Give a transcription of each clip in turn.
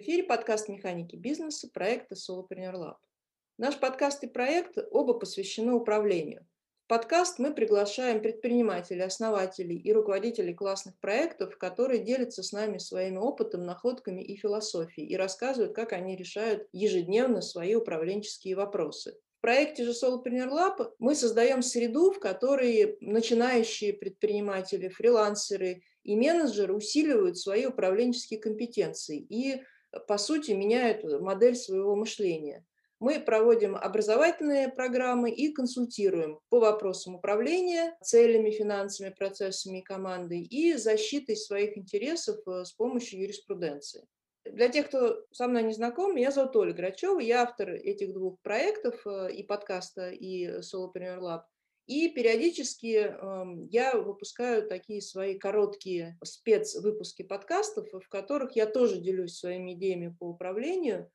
эфире подкаст «Механики бизнеса» проекта Solopreneur Lab. Наш подкаст и проект оба посвящены управлению. В подкаст мы приглашаем предпринимателей, основателей и руководителей классных проектов, которые делятся с нами своим опытом, находками и философией и рассказывают, как они решают ежедневно свои управленческие вопросы. В проекте же Solopreneur Lab мы создаем среду, в которой начинающие предприниматели, фрилансеры и менеджеры усиливают свои управленческие компетенции и, по сути, меняют модель своего мышления. Мы проводим образовательные программы и консультируем по вопросам управления целями, финансами, процессами и командой и защитой своих интересов э, с помощью юриспруденции. Для тех, кто со мной не знаком, меня зовут Оля Грачева, я автор этих двух проектов э, и подкаста, и Solopreneur Lab. И периодически э, я выпускаю такие свои короткие спецвыпуски подкастов, в которых я тоже делюсь своими идеями по управлению.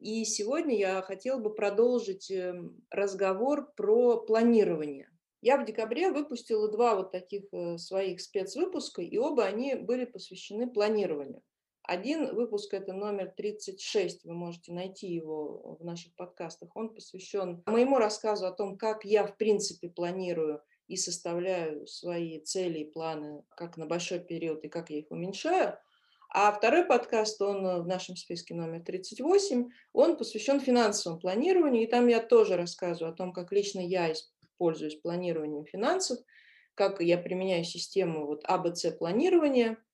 И сегодня я хотела бы продолжить эм, разговор про планирование. Я в декабре выпустила два вот таких э, своих спецвыпуска, и оба они были посвящены планированию. Один выпуск, это номер 36, вы можете найти его в наших подкастах. Он посвящен моему рассказу о том, как я, в принципе, планирую и составляю свои цели и планы как на большой период и как я их уменьшаю. А второй подкаст, он в нашем списке номер 38, он посвящен финансовому планированию, и там я тоже рассказываю о том, как лично я пользуюсь планированием финансов, как я применяю систему вот АБЦ планирования –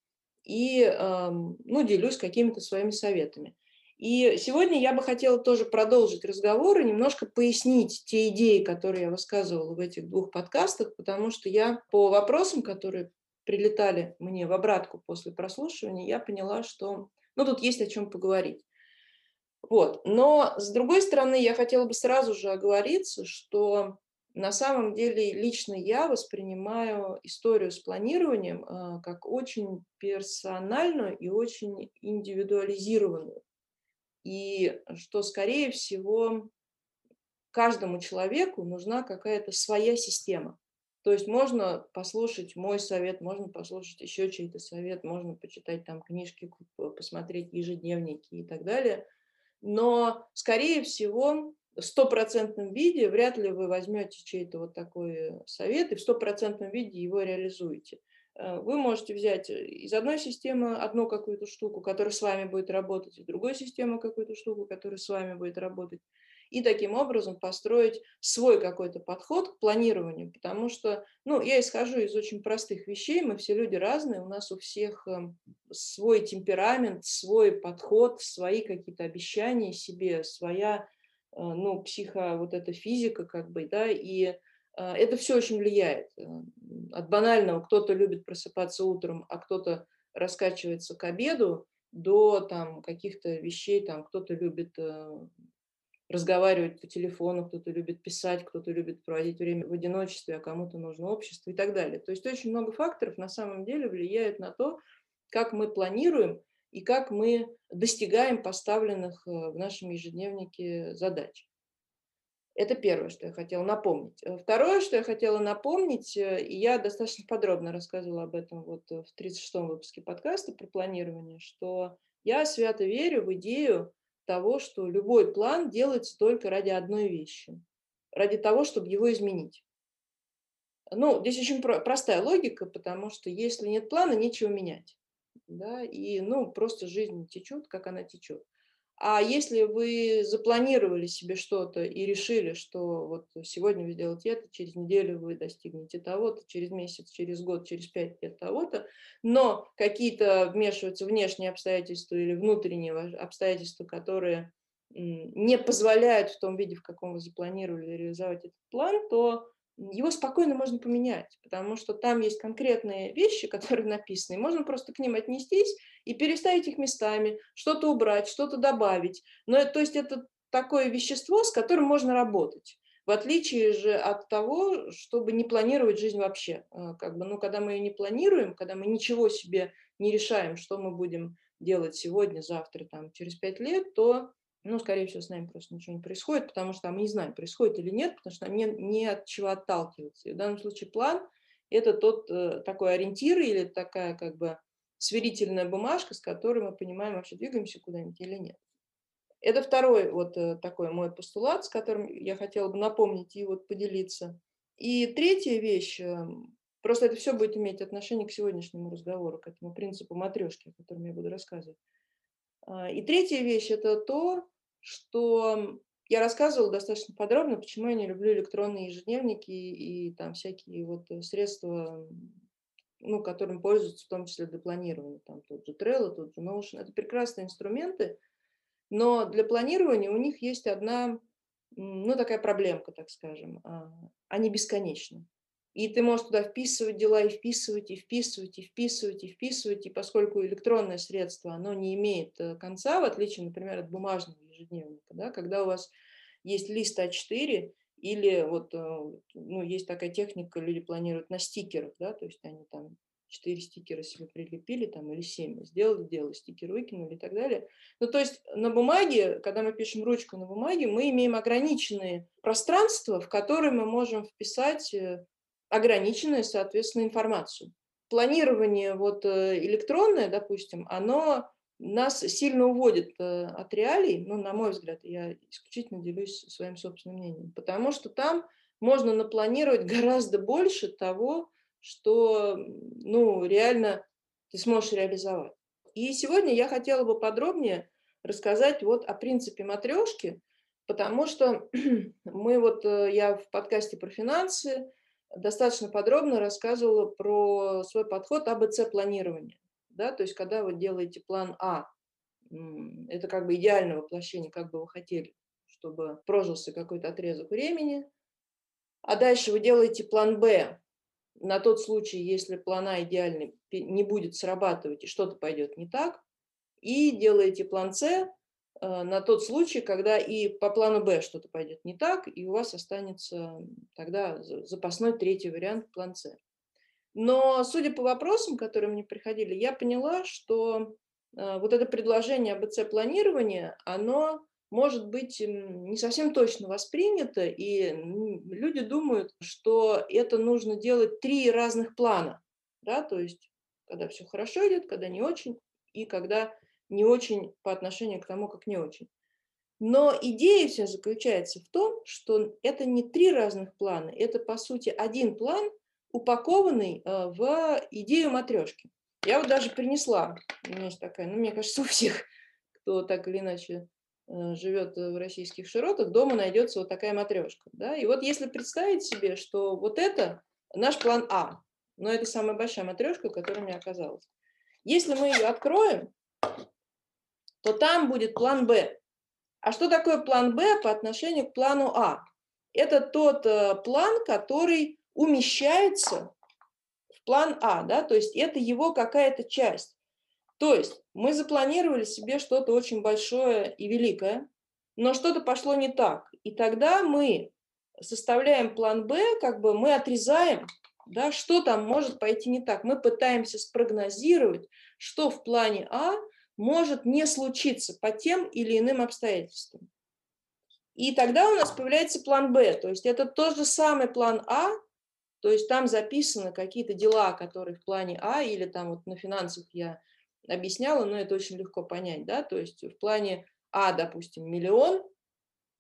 и ну, делюсь какими-то своими советами. И сегодня я бы хотела тоже продолжить разговор и немножко пояснить те идеи, которые я высказывала в этих двух подкастах, потому что я по вопросам, которые прилетали мне в обратку после прослушивания, я поняла, что ну, тут есть о чем поговорить. Вот. Но, с другой стороны, я хотела бы сразу же оговориться, что на самом деле лично я воспринимаю историю с планированием а, как очень персональную и очень индивидуализированную. И что, скорее всего, каждому человеку нужна какая-то своя система. То есть можно послушать мой совет, можно послушать еще чей-то совет, можно почитать там книжки, посмотреть ежедневники и так далее. Но, скорее всего, стопроцентном виде вряд ли вы возьмете чей-то вот такой совет и в стопроцентном виде его реализуете. Э, вы можете взять из одной системы одну какую-то штуку, которая с вами будет работать, из другой системы какую-то штуку, которая с вами будет работать, и таким образом построить свой какой-то подход к планированию, потому что, ну, я исхожу из очень простых вещей, мы все люди разные, у нас у всех эм, свой темперамент, свой подход, свои какие-то обещания себе, своя Э, ну, психо, вот эта физика, как бы, да, и э, это все очень влияет. Э, от банального, кто-то любит просыпаться утром, а кто-то раскачивается к обеду, до там каких-то вещей, там кто-то любит разговаривать по телефону, кто-то любит писать, кто-то любит проводить время в одиночестве, а кому-то нужно общество и так далее. То есть очень много факторов на самом деле влияют на то, как мы планируем и как мы достигаем поставленных э, в нашем ежедневнике задач. Это первое, что я хотела напомнить. Э, второе, что я хотела напомнить, э, я достаточно подробно рассказывала об этом вот в 36-м выпуске подкаста про планирование, что я свято верю в идею того, что любой план делается только ради одной вещи, ради того, чтобы его изменить. Ну, здесь очень простая логика, потому что если нет плана, нечего менять да, и, ну, просто жизнь течет, как она течет. А если вы запланировали себе что-то и решили, что вот сегодня вы сделаете это, через неделю вы достигнете того-то, через месяц, через год, через пять лет того-то, но какие-то вмешиваются внешние обстоятельства или внутренние обстоятельства, которые не позволяют в том виде, в каком вы запланировали реализовать этот план, то его спокойно можно поменять, потому что там есть конкретные вещи, которые написаны, можно просто к ним отнестись и переставить их местами, что-то убрать, что-то добавить. Но то есть это такое вещество, с которым можно работать. В отличие же от того, чтобы не планировать жизнь вообще. А, как бы, ну, когда мы ее не планируем, когда мы ничего себе не решаем, что мы будем делать сегодня, завтра, там, через пять лет, то ну, скорее всего, с нами просто ничего не происходит, потому что мы не знаем, происходит или нет, потому что нам не, не от чего отталкиваться. И в данном случае план – это тот э, такой ориентир или такая как бы сверительная бумажка, с которой мы понимаем, вообще двигаемся куда-нибудь или нет. Это второй вот э, такой мой постулат, с которым я хотела бы напомнить и вот поделиться. И третья вещь, эм, просто это все будет иметь отношение к сегодняшнему разговору, к этому принципу матрешки, о котором я буду рассказывать. А, и третья вещь – это то, что я рассказывала достаточно подробно, почему я не люблю электронные ежедневники и, и там всякие вот средства, ну, которым пользуются в том числе для планирования. Там тот же Trello, тот же Notion. Это прекрасные инструменты – но для планирования у них есть одна, ну, такая проблемка, так скажем. А, они бесконечны. И ты можешь туда вписывать дела и вписывать, и вписывать, и вписывать, и вписывать. И поскольку электронное средство, оно не имеет э, конца, в отличие, например, от бумажного ежедневника, да, когда у вас есть лист А4, или вот, э, ну, есть такая техника, люди планируют на стикерах, да, то есть они там 4 стикера себе прилепили там или 7, сделали дело, стикер выкинули и так далее. Ну, то есть на бумаге, когда мы пишем ручку на бумаге, мы имеем ограниченные пространства, в которые мы можем вписать э, ограниченную, соответственно, информацию. Планирование вот э, электронное, допустим, оно нас сильно уводит э, от реалий, ну, на мой взгляд, я исключительно делюсь своим собственным мнением, потому что там можно напланировать гораздо больше того, что ну, реально ты сможешь реализовать. И сегодня я хотела бы подробнее рассказать вот о принципе матрешки, потому что мы вот, э, я в подкасте про финансы достаточно подробно рассказывала про свой подход АБЦ-планирования. Да, то есть когда вы делаете план А, это как бы идеальное воплощение, как бы вы хотели, чтобы прожился какой-то отрезок времени. А дальше вы делаете план Б, на тот случай, если план А идеальный не будет срабатывать и что-то пойдет не так, и делаете план С э, на тот случай, когда и по плану Б что-то пойдет не так, и у вас останется тогда запасной третий вариант план С. Но судя по вопросам, которые мне приходили, я поняла, что э, вот это предложение АБЦ планирования, оно может быть не совсем точно воспринято, и люди думают, что это нужно делать три разных плана, да, то есть когда все хорошо идет, когда не очень, и когда не очень по отношению к тому, как не очень. Но идея вся заключается в том, что это не три разных плана, это по сути один план, упакованный э, в идею матрешки. Я вот даже принесла, у меня есть такая, ну, мне кажется, у всех, кто так или иначе Э, живет в российских широтах, дома найдется вот такая матрешка. Да? И вот если представить себе, что вот это наш план А, но это самая большая матрешка, которая меня оказалась. Если мы ее откроем, то там будет план Б. А что такое план Б по отношению к плану А? Это тот э, план, который умещается в план А, да, то есть это его какая-то часть. То есть мы запланировали себе что-то очень большое и великое, но что-то пошло не так. И тогда мы составляем план Б, как бы мы отрезаем, да, что там может пойти не так. Мы пытаемся спрогнозировать, что в плане А может не случиться по тем или иным обстоятельствам. И тогда у нас появляется план Б, то есть это тот же самый план А, то есть там записаны какие-то дела, которые в плане А, или там вот на финансах я объясняла, но это очень легко понять, да, то есть в плане А, допустим, миллион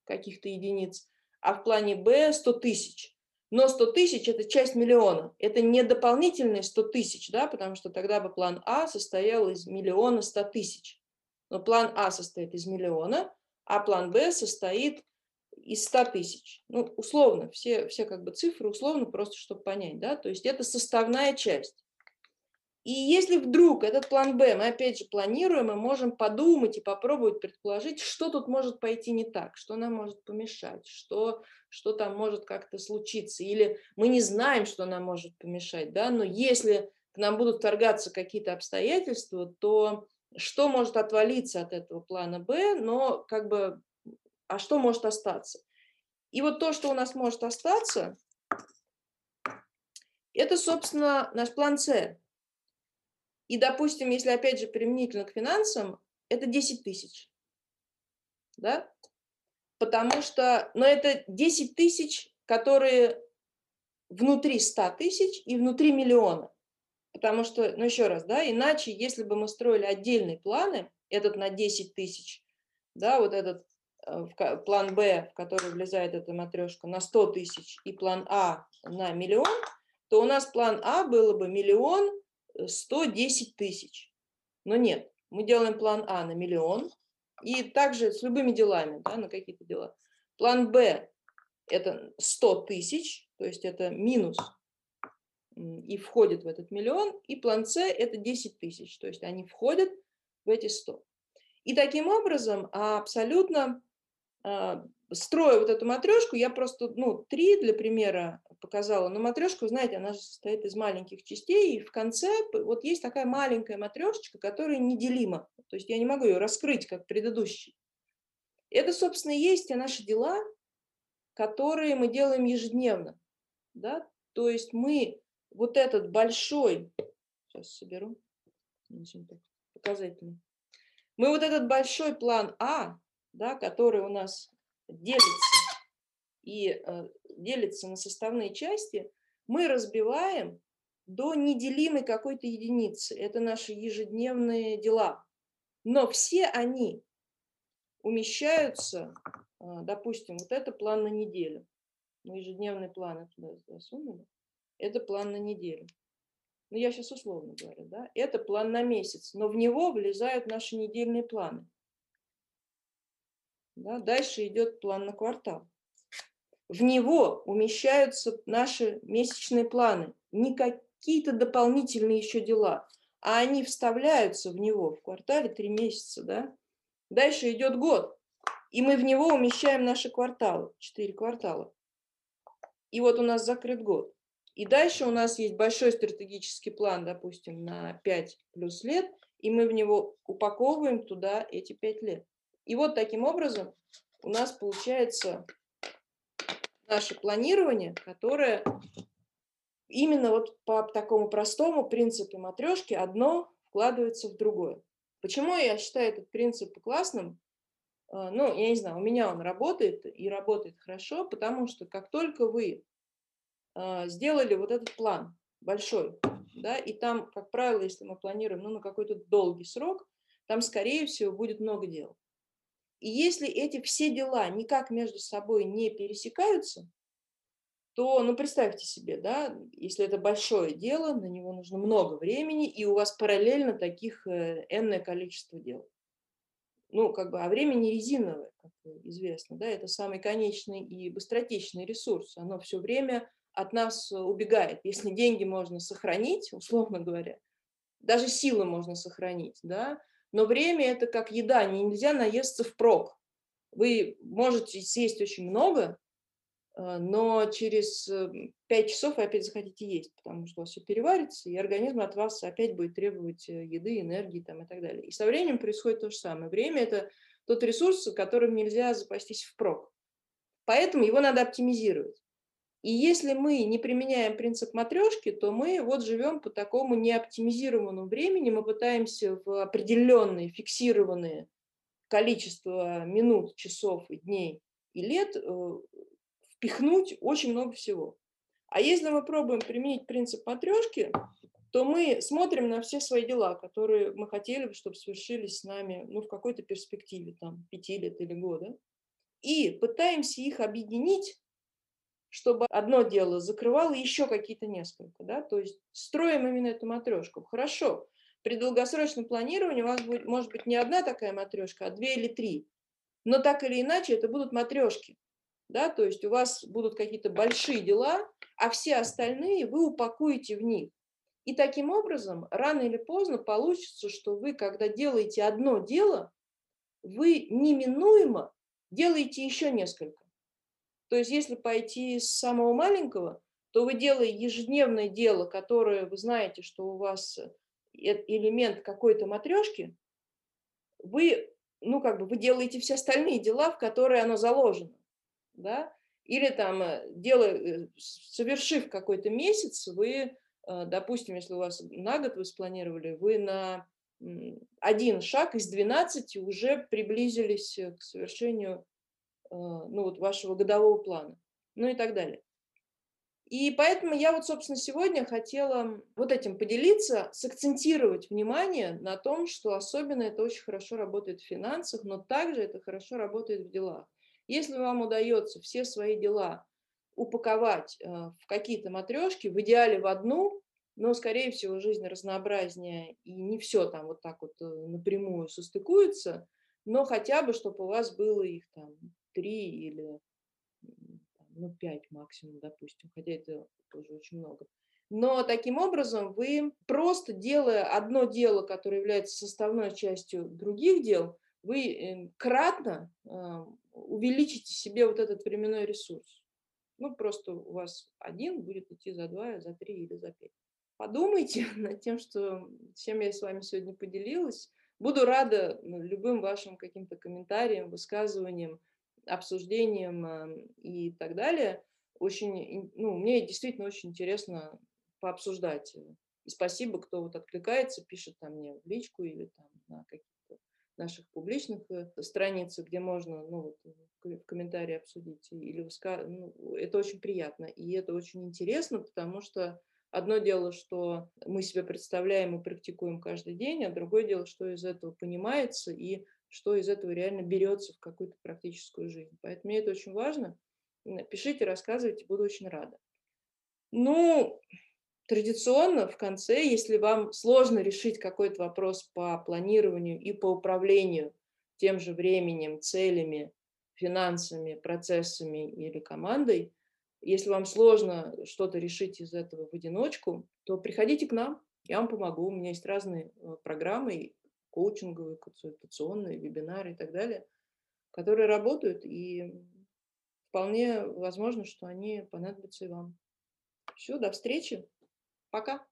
каких-то единиц, а в плане Б 100 тысяч. Но 100 тысяч – это часть миллиона, это не дополнительные 100 тысяч, да, потому что тогда бы план А состоял из миллиона 100 тысяч. Но план А состоит из миллиона, а план Б состоит из 100 тысяч. Ну, условно, все, все как бы цифры условно, просто чтобы понять, да, то есть это составная часть. И если вдруг этот план Б мы опять же планируем, мы можем подумать и попробовать предположить, что тут может пойти не так, что нам может помешать, что, что там может как-то случиться. Или мы не знаем, что нам может помешать, да, но если к нам будут торгаться какие-то обстоятельства, то что может отвалиться от этого плана Б, но как бы, а что может остаться? И вот то, что у нас может остаться, это, собственно, наш план С. И, допустим, если опять же применительно к финансам, это 10 тысяч. Да? Потому что, но это 10 тысяч, которые внутри 100 тысяч и внутри миллиона. Потому что, ну еще раз, да, иначе, если бы мы строили отдельные планы, этот на 10 тысяч, да, вот этот э, план Б, в который влезает эта матрешка, на 100 тысяч, и план А на миллион, то у нас план А было бы миллион 110 э, тысяч. Но нет, мы делаем план А на миллион, и также с любыми делами, да, на какие-то дела. План Б – это 100 тысяч, то есть это минус и входит в этот миллион, и план С – это 10 тысяч, то есть они входят в эти 100. И таким образом абсолютно а, строя вот эту матрешку, я просто, ну, три для примера показала, но матрешку, знаете, она же состоит из маленьких частей, и в конце вот есть такая маленькая матрешечка, которая неделима, то есть я не могу ее раскрыть, как предыдущий. Это, собственно, и есть те наши дела, которые мы делаем ежедневно, да, то есть мы вот этот большой, сейчас соберу, показательный, мы вот этот большой план А, да, который у нас делится и э, делится на составные части, мы разбиваем до неделимой какой-то единицы. Это наши ежедневные дела. Но все они умещаются, э, допустим, вот это план на неделю. Мы ежедневный план туда засунули. Это план на неделю. Ну, я сейчас условно говорю, да. Это план на месяц, но в него влезают наши недельные планы. Да? Дальше идет план на квартал. В него умещаются наши месячные планы, не какие-то дополнительные еще дела, а они вставляются в него в квартале три месяца. Да? Дальше идет год, и мы в него умещаем наши кварталы, четыре квартала. И вот у нас закрыт год. И дальше у нас есть большой стратегический план, допустим, на 5 плюс лет, и мы в него упаковываем туда эти 5 лет. И вот таким образом у нас получается наше планирование, которое именно вот по такому простому принципу матрешки одно вкладывается в другое. Почему я считаю этот принцип классным? А, ну, я не знаю, у меня он работает и работает хорошо, потому что как только вы а, сделали вот этот план большой, да, и там, как правило, если мы планируем ну, на какой-то долгий срок, там, скорее всего, будет много дел. И если эти все дела никак между собой не пересекаются, то, ну, представьте себе, да, если это большое дело, на него нужно много времени, и у вас параллельно таких э, энное количество дел. Ну, как бы, а время не резиновое, как известно, да, это самый конечный и быстротечный ресурс. Оно все время от нас убегает. Если деньги можно сохранить, условно говоря, даже силы можно сохранить, да, но время – это как еда, нельзя наесться впрок. Вы можете съесть очень много, э, но через 5 часов вы опять захотите есть, потому что у вас все переварится, и организм от вас опять будет требовать э, еды, энергии там, и так далее. И со временем происходит то же самое. Время – это тот ресурс, которым нельзя запастись впрок. Поэтому его надо оптимизировать. И если мы не применяем принцип матрешки, то мы вот живем по такому неоптимизированному времени, мы пытаемся в определенные фиксированные количество минут, часов дней и лет э, впихнуть очень много всего. А если мы пробуем применить принцип матрешки, то мы смотрим на все свои дела, которые мы хотели бы, чтобы свершились с нами ну, в какой-то перспективе, там, пяти лет или года, и пытаемся их объединить чтобы одно дело закрывало еще какие-то несколько. Да? То есть строим именно эту матрешку. Хорошо, при долгосрочном планировании у вас будет, может быть не одна такая матрешка, а две или три. Но так или иначе это будут матрешки. Да? То есть у вас будут какие-то большие дела, а все остальные вы упакуете в них. И таким образом, рано или поздно получится, что вы, когда делаете одно дело, вы неминуемо делаете еще несколько. То есть если пойти с самого маленького, то вы делаете ежедневное дело, которое вы знаете, что у вас э, элемент какой-то матрешки, вы, ну, как бы вы делаете все остальные дела, в которые оно заложено, да, или там, э, дело, э, совершив какой-то месяц, вы, допустим, если у вас на год вы спланировали, вы на один шаг из 12 уже приблизились к совершению Э, ну, вот вашего годового плана, ну и так далее. И поэтому я вот, собственно, сегодня хотела вот этим поделиться, сакцентировать внимание на том, что особенно это очень хорошо работает в финансах, но также это хорошо работает в делах. Если вам удается все свои дела упаковать э, в какие-то матрешки, в идеале в одну, но, скорее всего, жизнь разнообразнее, и не все там вот так вот э, напрямую состыкуется, но хотя бы, чтобы у вас было их там три или ну, пять максимум, допустим, хотя это тоже очень много. Но таким образом вы просто делая одно дело, которое является составной частью других дел, вы эм, кратно а, увеличите себе вот этот временной ресурс. Ну, просто у вас один будет идти за два, за три или за пять. Подумайте над тем, что, чем я с вами сегодня поделилась. Буду рада ну, любым вашим каким-то комментариям, высказываниям, обсуждениям эм, и так далее. Очень, ну, мне действительно очень интересно пообсуждать. И спасибо, кто вот откликается, пишет там мне в личку или там на каких-то наших публичных э, страницах, где можно ну, вот, в комментарии обсудить. Или ну, это очень приятно. И это очень интересно, потому что Одно дело, что мы себе представляем и практикуем каждый день, а другое дело, что из этого понимается и что из этого реально берется в какую-то практическую жизнь. Поэтому мне это очень важно. Пишите, рассказывайте, буду очень рада. Ну, традиционно в конце, если вам сложно решить какой-то вопрос по планированию и по управлению тем же временем, целями, финансами, процессами или командой, если вам сложно что-то решить из этого в одиночку, то приходите к нам, я вам помогу. У меня есть разные э, программы, коучинговые, консультационные, вебинары и так далее, которые работают, и вполне возможно, что они понадобятся и вам. Все, до встречи. Пока.